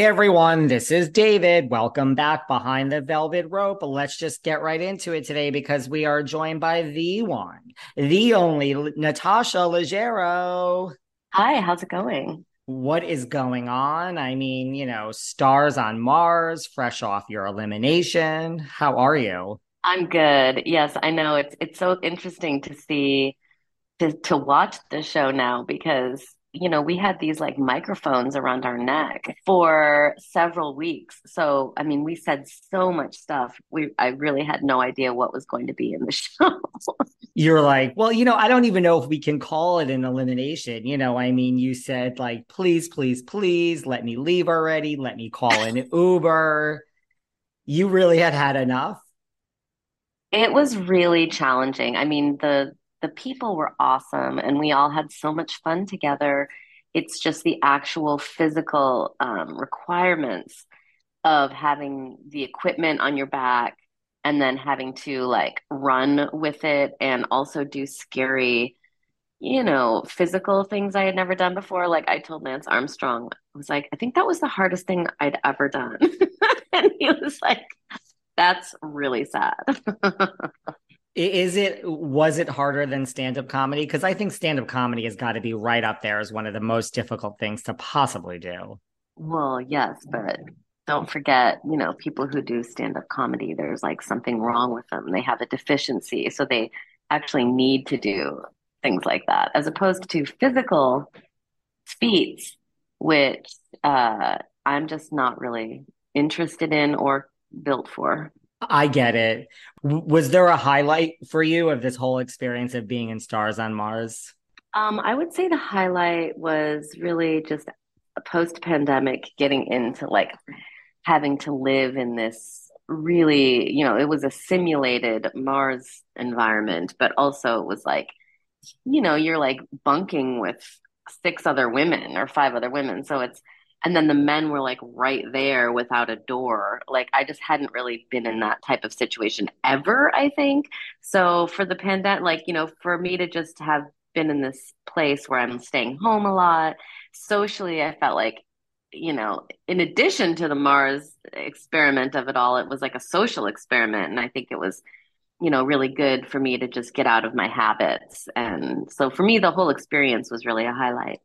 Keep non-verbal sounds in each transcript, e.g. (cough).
Hey everyone, this is David. Welcome back behind the velvet rope. Let's just get right into it today because we are joined by the one, the only Natasha Leggero. Hi, how's it going? What is going on? I mean, you know, stars on Mars, fresh off your elimination. How are you? I'm good. Yes, I know it's it's so interesting to see to to watch the show now because you know, we had these like microphones around our neck for several weeks. So, I mean, we said so much stuff. We, I really had no idea what was going to be in the (laughs) show. You're like, well, you know, I don't even know if we can call it an elimination. You know, I mean, you said like, please, please, please let me leave already. Let me call an (laughs) Uber. You really had had enough. It was really challenging. I mean, the the people were awesome and we all had so much fun together. It's just the actual physical um, requirements of having the equipment on your back and then having to like run with it and also do scary, you know, physical things I had never done before. Like I told Lance Armstrong, I was like, I think that was the hardest thing I'd ever done. (laughs) and he was like, that's really sad. (laughs) Is it was it harder than stand-up comedy? Because I think stand-up comedy has got to be right up there as one of the most difficult things to possibly do. Well, yes, but don't forget, you know, people who do stand-up comedy, there's like something wrong with them. They have a deficiency, so they actually need to do things like that, as opposed to physical feats, which uh, I'm just not really interested in or built for. I get it. Was there a highlight for you of this whole experience of being in Stars on Mars? Um, I would say the highlight was really just post pandemic getting into like having to live in this really, you know, it was a simulated Mars environment, but also it was like, you know, you're like bunking with six other women or five other women. So it's, and then the men were like right there without a door. Like i just hadn't really been in that type of situation ever i think. So for the pandemic like you know for me to just have been in this place where i'm staying home a lot socially i felt like you know in addition to the mars experiment of it all it was like a social experiment. And i think it was you know really good for me to just get out of my habits. And so for me the whole experience was really a highlight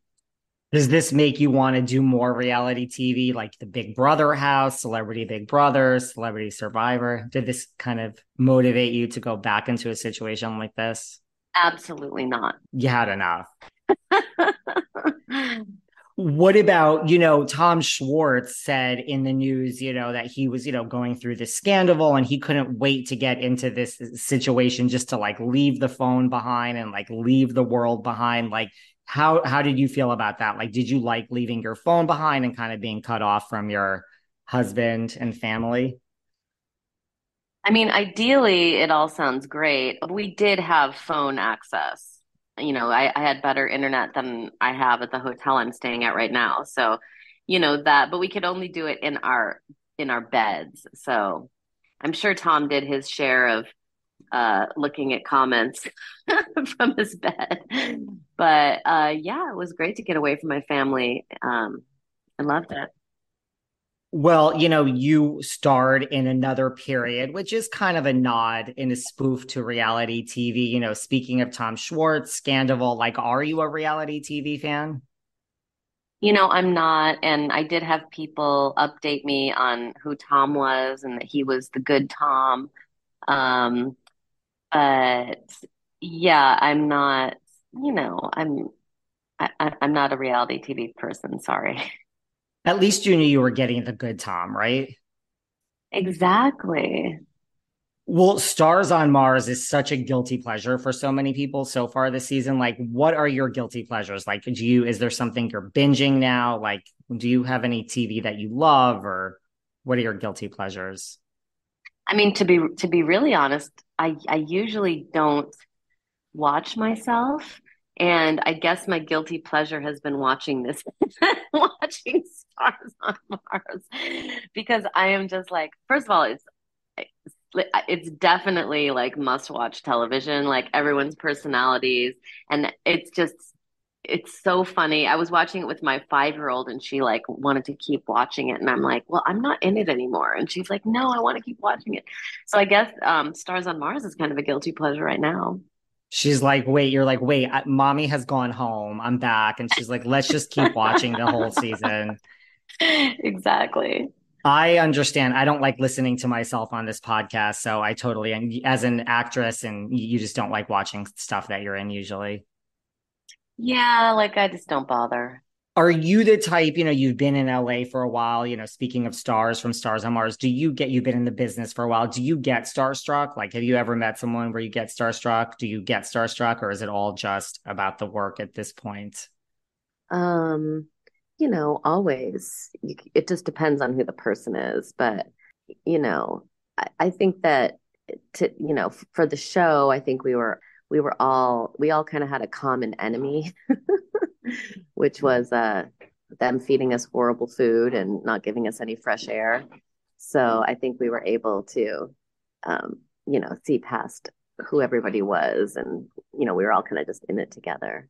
Does this make you want to do more reality TV like the Big Brother house, Celebrity Big Brother, Celebrity Survivor? Did this kind of motivate you to go back into a situation like this? Absolutely not. You had enough. what about, you know, Tom Schwartz said in the news, you know, that he was, you know, going through this scandal and he couldn't wait to get into this situation just to like leave the phone behind and like leave the world behind. Like, how how did you feel about that? Like, did you like leaving your phone behind and kind of being cut off from your husband and family? I mean, ideally, it all sounds great. We did have phone access. You know, I, I had better internet than I have at the hotel I'm staying at right now. So, you know that, but we could only do it in our in our beds. So, I'm sure Tom did his share of uh, looking at comments (laughs) from his bed. But uh, yeah, it was great to get away from my family. Um, I loved it. Well, you know, you starred in another period, which is kind of a nod in a spoof to reality TV. You know, speaking of Tom Schwartz, Scandoval, like, are you a reality TV fan? You know, I'm not. And I did have people update me on who Tom was and that he was the good Tom. Um, but yeah, I'm not, you know, I'm I, I'm not a reality TV person, sorry. (laughs) At least you knew you were getting the good Tom, right? Exactly. Well, Stars on Mars is such a guilty pleasure for so many people so far this season. Like, what are your guilty pleasures? Like, do you, is there something you're binging now? Like, do you have any TV that you love or what are your guilty pleasures? I mean, to be, to be really honest, I, I usually don't watch myself. And I guess my guilty pleasure has been watching this, (laughs) watching Stars on Mars, because I am just like, first of all, it's it's definitely like must watch television, like everyone's personalities, and it's just it's so funny. I was watching it with my five year old, and she like wanted to keep watching it, and I'm like, well, I'm not in it anymore, and she's like, no, I want to keep watching it. So I guess um, Stars on Mars is kind of a guilty pleasure right now she's like, wait, you're like, wait, I, mommy has gone home. I'm back. And she's like, let's just keep watching the whole season. (laughs) Exactly. I understand. I don't like listening to myself on this podcast. So I totally, and as an actress, and you just don't like watching stuff that you're in usually. Yeah, like I just don't bother. Are you the type, you know, you've been in LA for a while, you know, speaking of stars from Stars on Mars, do you get, you've been in the business for a while, do you get starstruck? Like, have you ever met someone where you get starstruck? Do you get starstruck or is it all just about the work at this point? Um, you know, always. it just depends on who the person is. But, you know, I, I think that to, you know, for the show, I think we were, we were all, we all kind of had a common enemy. (laughs) which was uh, them feeding us horrible food and not giving us any fresh air. So I think we were able to, um, you know, see past who everybody was. And, you know, we were all kind of just in it together.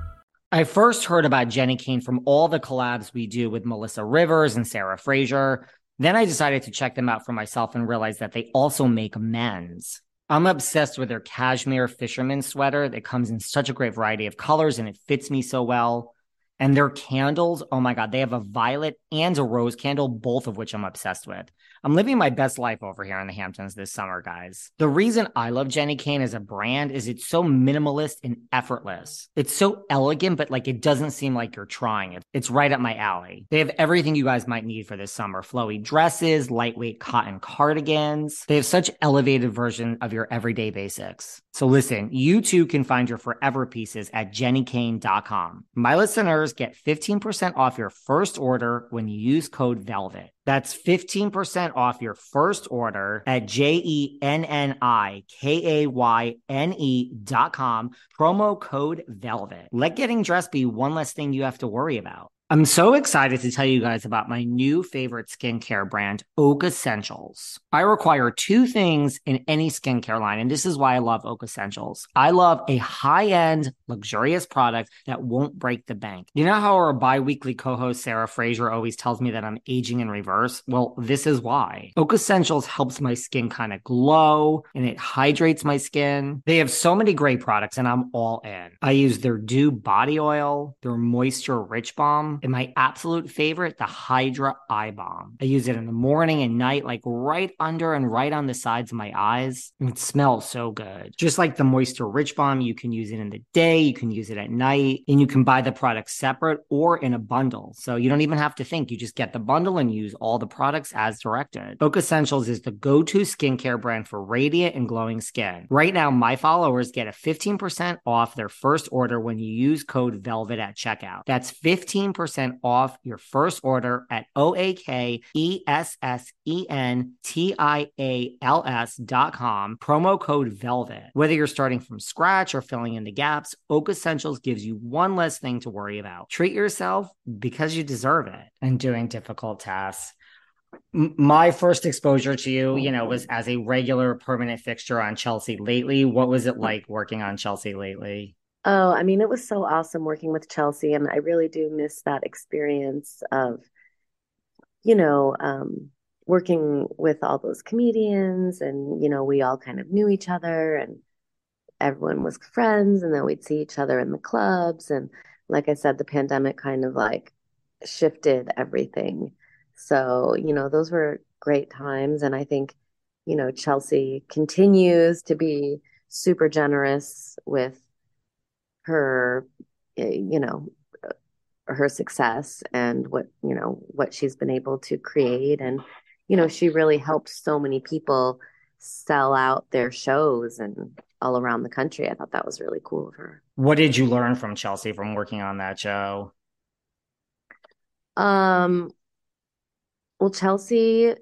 I first heard about Jenni Kayne from all the collabs we do with Melissa Rivers and Sarah Fraser. Then I decided to check them out for myself and realized that they also make men's. I'm obsessed with their cashmere fisherman sweater that comes in such a great variety of colors and it fits me so well. And their candles, oh my God, they have a violet and a rose candle, both of which I'm obsessed with. I'm living my best life over here in the Hamptons this summer, guys. The reason I love Jenni Kayne as a brand is it's so minimalist and effortless. It's so elegant, but like it doesn't seem like you're trying it. It's right up my alley. They have everything you guys might need for this summer flowy dresses, lightweight cotton cardigans. They have such elevated version of your everyday basics. So listen, you too can find your forever pieces at jennikayne.com. My listeners get 15% off your first order when you use code VELVET. That's 15% off your first order at J E N N I K A Y N E dot com. Promo code VELVET. Let getting dressed be one less thing you have to worry about. I'm so excited to tell you guys about my new favorite skincare brand, Oak Essentials. I require two things in any skincare line, and this is why I love Oak Essentials. I love a high end, luxurious product that won't break the bank. You know how our bi weekly co host, Sarah Fraser, always tells me that I'm aging in reverse? Well, this is why. Oak Essentials helps my skin kind of glow and it hydrates my skin. They have so many great products, and I'm all in. I use their Dew body oil, their moisture rich balm and my absolute favorite, the Hydra Eye Balm. I use it in the morning and night, like right under and right on the sides of my eyes. And it smells so good. Just like the Moisture Rich Balm, you can use it in the day, you can use it at night, and you can buy the product separate or in a bundle. So you don't even have to think. You just get the bundle and use all the products as directed. Oak Essentials is the go to skincare brand for radiant and glowing skin. Right now, my followers get a 15% off their first order when you use code VELVET at checkout. That's 15% percent off your first order at O-A-K-E-S-S-E-N-T-I-A-L-S dot com, promo code VELVET. Whether you're starting from scratch or filling in the gaps, Oak Essentials gives you one less thing to worry about. Treat yourself because you deserve it and doing difficult tasks my first exposure to you, you know, was as a regular permanent fixture on Chelsea lately. What was it like working on Chelsea lately? Oh, I mean, it was so awesome working with Chelsea, and I really do miss that experience of, you know, um, working with all those comedians, and you know, we all kind of knew each other, and everyone was friends, and then we'd see each other in the clubs, and like I said, the pandemic kind of like shifted everything. So, you know, those were great times, and I think, you know, Chelsea continues to be super generous with her eh, you know her success and what you know what she's been able to create. And you know she really helped so many people sell out their shows and all around the country. I thought that was really cool of her. What did you learn from chelsea from working on that show? Um well chelsea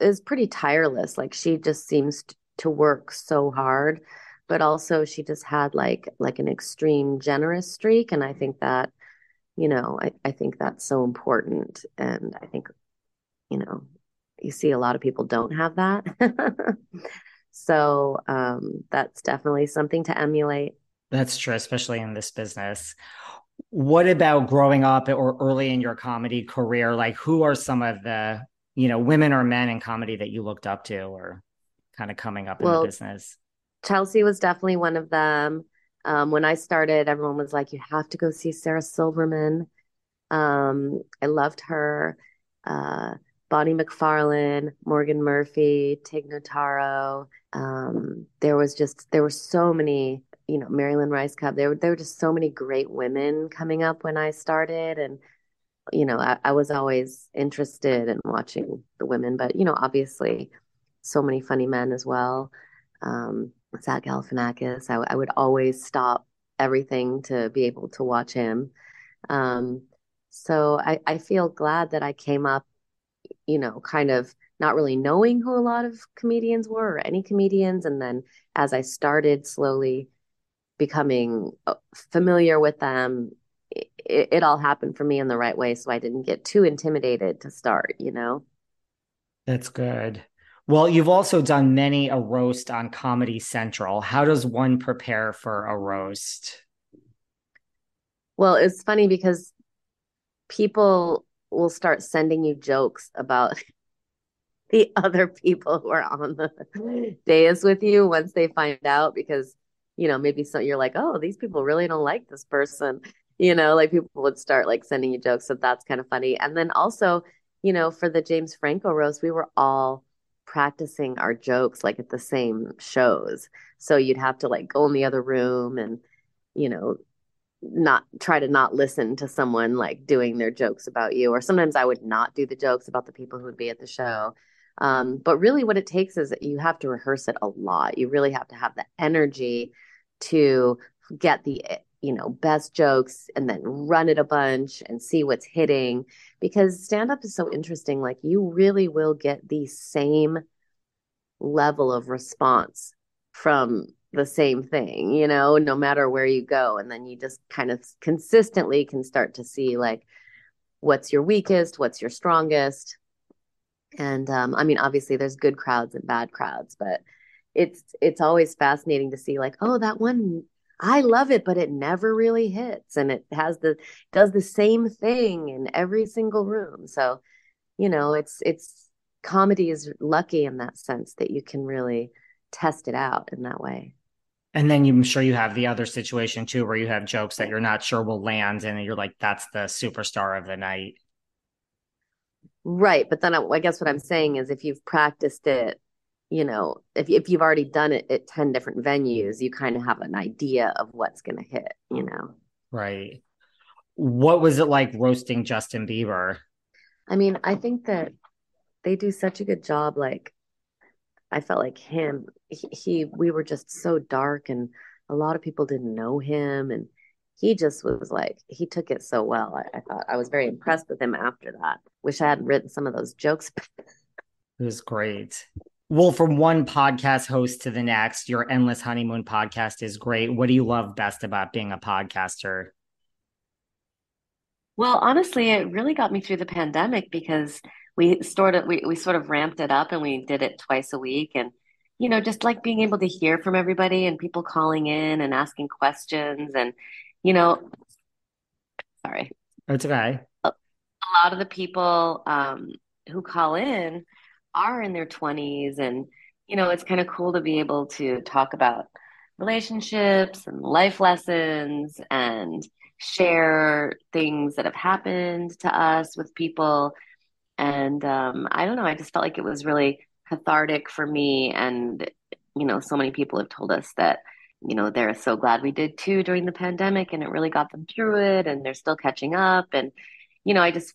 is pretty tireless. Like she just seems to work so hard but also she just had like like an extreme generous streak and i think that you know i, I think that's so important and i think you know you see a lot of people don't have that. (laughs) So um, that's definitely something to emulate. That's true especially in this business. What about growing up or early in your comedy career? Like who are some of the you know women or men in comedy that you looked up to or kind of coming up well, in the business Chelsea was definitely one of them. Um, when I started, everyone was like, "You have to go see Sarah Silverman." Um, I loved her. Uh, Bonnie McFarlane, Morgan Murphy, Tig Notaro. Um, there was just there were so many, you know, Marilyn Rice Cup. There were there were just so many great women coming up when I started, and you know, I, I was always interested in watching the women, but you know, obviously, so many funny men as well. Um, Zach Galifianakis. I, I would always stop everything to be able to watch him. Um, so I, I feel glad that I came up, you know, kind of not really knowing who a lot of comedians were or any comedians. And then as I started slowly becoming uh, familiar with them, it, it all happened for me in the right way. So I didn't get too intimidated to start, you know? That's good. Well, you've also done many a roast on Comedy Central. How does one prepare for a roast? Well, it's funny because people will start sending you jokes about (laughs) the other people who are on the dais with you once they find out because you know maybe you're like oh these people really don't like this person you know, like people would start like sending you jokes. So that's kind of funny. And then also, you know, for the James Franco roast, we were all practicing our jokes like at the same shows. So you'd have to like go in the other room and, you know, not try to not listen to someone like doing their jokes about you. Or sometimes I would not do the jokes about the people who would be at the show. Um, but really, what it takes is that you have to rehearse it a lot. You really have to have the energy to get the you know best jokes and then run it a bunch and see what's hitting. Because stand up is so interesting like you really will get the same level of response from the same thing you know no matter where you go. And then you just kind of consistently can start to see like what's your weakest what's your strongest. And um, i mean obviously there's good crowds and bad crowds but it's it's always fascinating to see like oh that one I love it, but it never really hits. And it has the does the same thing in every single room. So, you know, it's it's comedy is lucky in that sense that you can really test it out in that way. And then you, I'm sure you have the other situation too, where you have jokes that you're not sure will land, and you're like, "That's the superstar of the night." Right, but then I, I guess what I'm saying is, if you've practiced it you know, if if you've already done it at 10 different venues, you kind of have an idea of what's going to hit, you know. Right. What was it like roasting Justin Bieber? I mean, I think that they do such a good job like I felt like him he, he we were just so dark and a lot of people didn't know him and he just was like he took it so well. I, I thought I was very impressed with him after that. Wish I hadn't written some of those jokes. (laughs) it was great. Well, from one podcast host to the next, your Endless Honeymoon podcast is great. What do you love best about being a podcaster? Well, honestly, it really got me through the pandemic because we started we, we sort of ramped it up and we did it twice a week and you know just like being able to hear from everybody and people calling in and asking questions and you know sorry it's okay a, a lot of the people um, who call in are in their 20s and you know it's kind of cool to be able to talk about relationships and life lessons and share things that have happened to us with people. And um, i don't know i just felt like it was really cathartic for me and you know so many people have told us that you know they're so glad we did too during the pandemic and it really got them through it and they're still catching up. And you know i just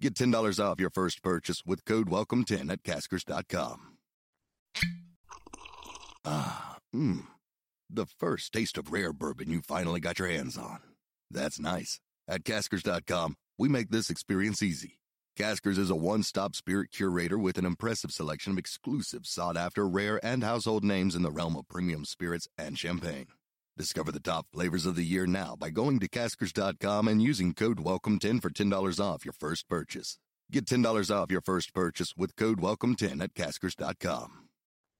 Get $10 off your first purchase with code WELCOME10 at caskers.com. Ah, mmm. The first taste of rare bourbon you finally got your hands on. That's nice. At caskers.com, we make this experience easy. Caskers is a one stop spirit curator with an impressive selection of exclusive, sought after, rare, and household names in the realm of premium spirits and champagne. Discover the top flavors of the year now by going to caskers.com and using code WELCOME10 for $10 off your first purchase. Get $10 off your first purchase with code WELCOME10 at caskers.com.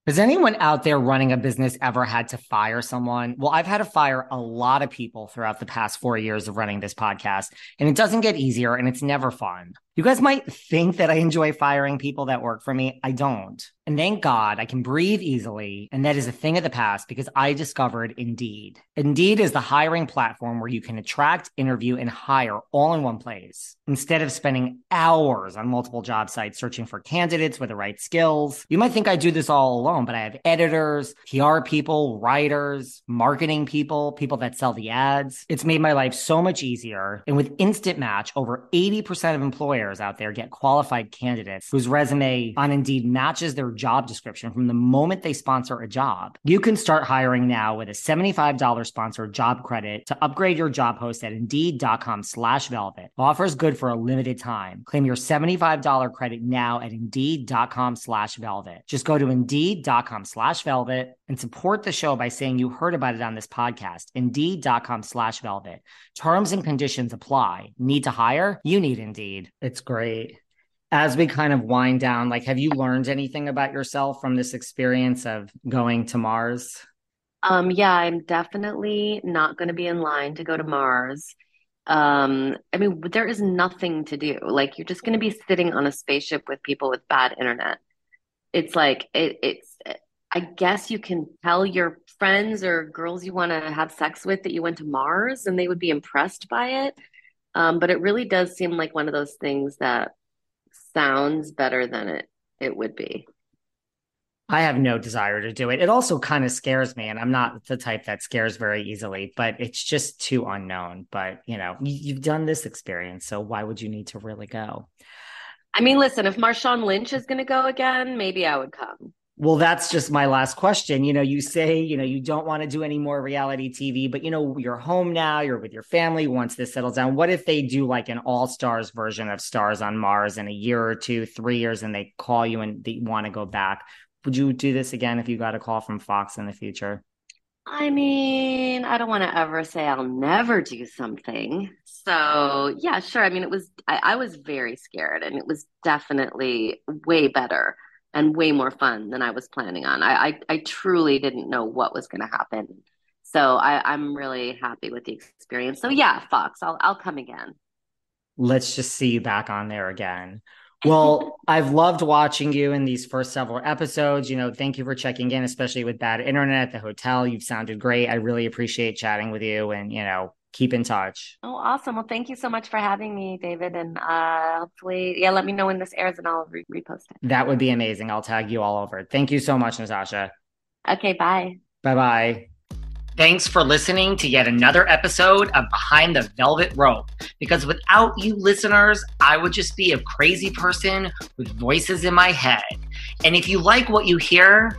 Has anyone out there running a business ever had to fire someone? Well, I've had to fire a lot of people throughout the past four years of running this podcast, and it doesn't get easier and it's never fun. You guys might think that I enjoy firing people that work for me. I don't. And thank God I can breathe easily. And that is a thing of the past because I discovered Indeed. Indeed is the hiring platform where you can attract, interview, and hire all in one place. Instead of spending hours on multiple job sites searching for candidates with the right skills, you might think I do this all alone, but I have editors, PR people, writers, marketing people, people that sell the ads. It's made my life so much easier. And with Instant Match, over 80% of employers employers out there get qualified candidates whose resume on Indeed matches their job description from the moment they sponsor a job. You can start hiring now with a $75 sponsored job credit to upgrade your job post at Indeed.com slash Velvet. Offers good for a limited time. Claim your $75 credit now at Indeed.com slash Velvet. Just go to Indeed.com slash Velvet and support the show by saying you heard about it on this podcast. Indeed.com slash Velvet. Terms and conditions apply. Need to hire? You need Indeed. It's great. As we kind of wind down, like, have you learned anything about yourself from this experience of going to Mars? Um, yeah, I'm definitely not going to be in line to go to Mars. Um, I mean, there is nothing to do. Like, you're just going to be sitting on a spaceship with people with bad internet. It's like it, it's. I guess you can tell your friends or girls you want to have sex with that you went to Mars, and they would be impressed by it. Um, but it really does seem like one of those things that sounds better than it it would be. I have no desire to do it. It also kind of scares me, and I'm not the type that scares very easily, but it's just too unknown. But you know, you've done this experience, so why would you need to really go? I mean, listen, if Marshawn Lynch is going to go again, maybe I would come. Well, that's just my last question. You know, you say, you know, you don't want to do any more reality TV, but you know, you're home now, you're with your family once this settles down. What if they do like an all stars version of Stars on Mars in a year or two, three years, and they call you and they want to go back? Would you do this again if you got a call from Fox in the future? I mean, I don't want to ever say I'll never do something. So, yeah, sure. I mean, it was, I, I was very scared and it was definitely way better and way more fun than I was planning on. I, I, I truly didn't know what was going to happen. So I, I'm really happy with the experience. So yeah, Fox, I'll, I'll come again. Let's just see you back on there again. (laughs) Well, I've loved watching you in these first several episodes. You know, thank you for checking in, especially with bad internet at the hotel. You've sounded great. I really appreciate chatting with you and, you know, keep in touch. Oh, awesome. Well, thank you so much for having me, David. And uh, hopefully, yeah, let me know when this airs and I'll re- repost it. That would be amazing. I'll tag you all over. Thank you so much, Natasha. Okay, bye. Bye bye. Thanks for listening to yet another episode of Behind the Velvet Rope. Because without you listeners, I would just be a crazy person with voices in my head. And if you like what you hear,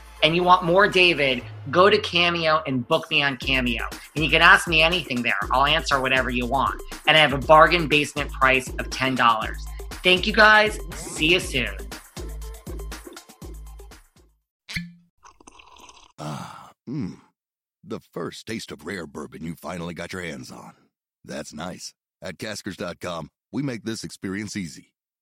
and you want more David, go to Cameo and book me on Cameo. And you can ask me anything there. I'll answer whatever you want. And I have a bargain basement price of $10. Thank you guys. See you soon. Ah, mmm. The first taste of rare bourbon you finally got your hands on. That's nice. At caskers.com, we make this experience easy.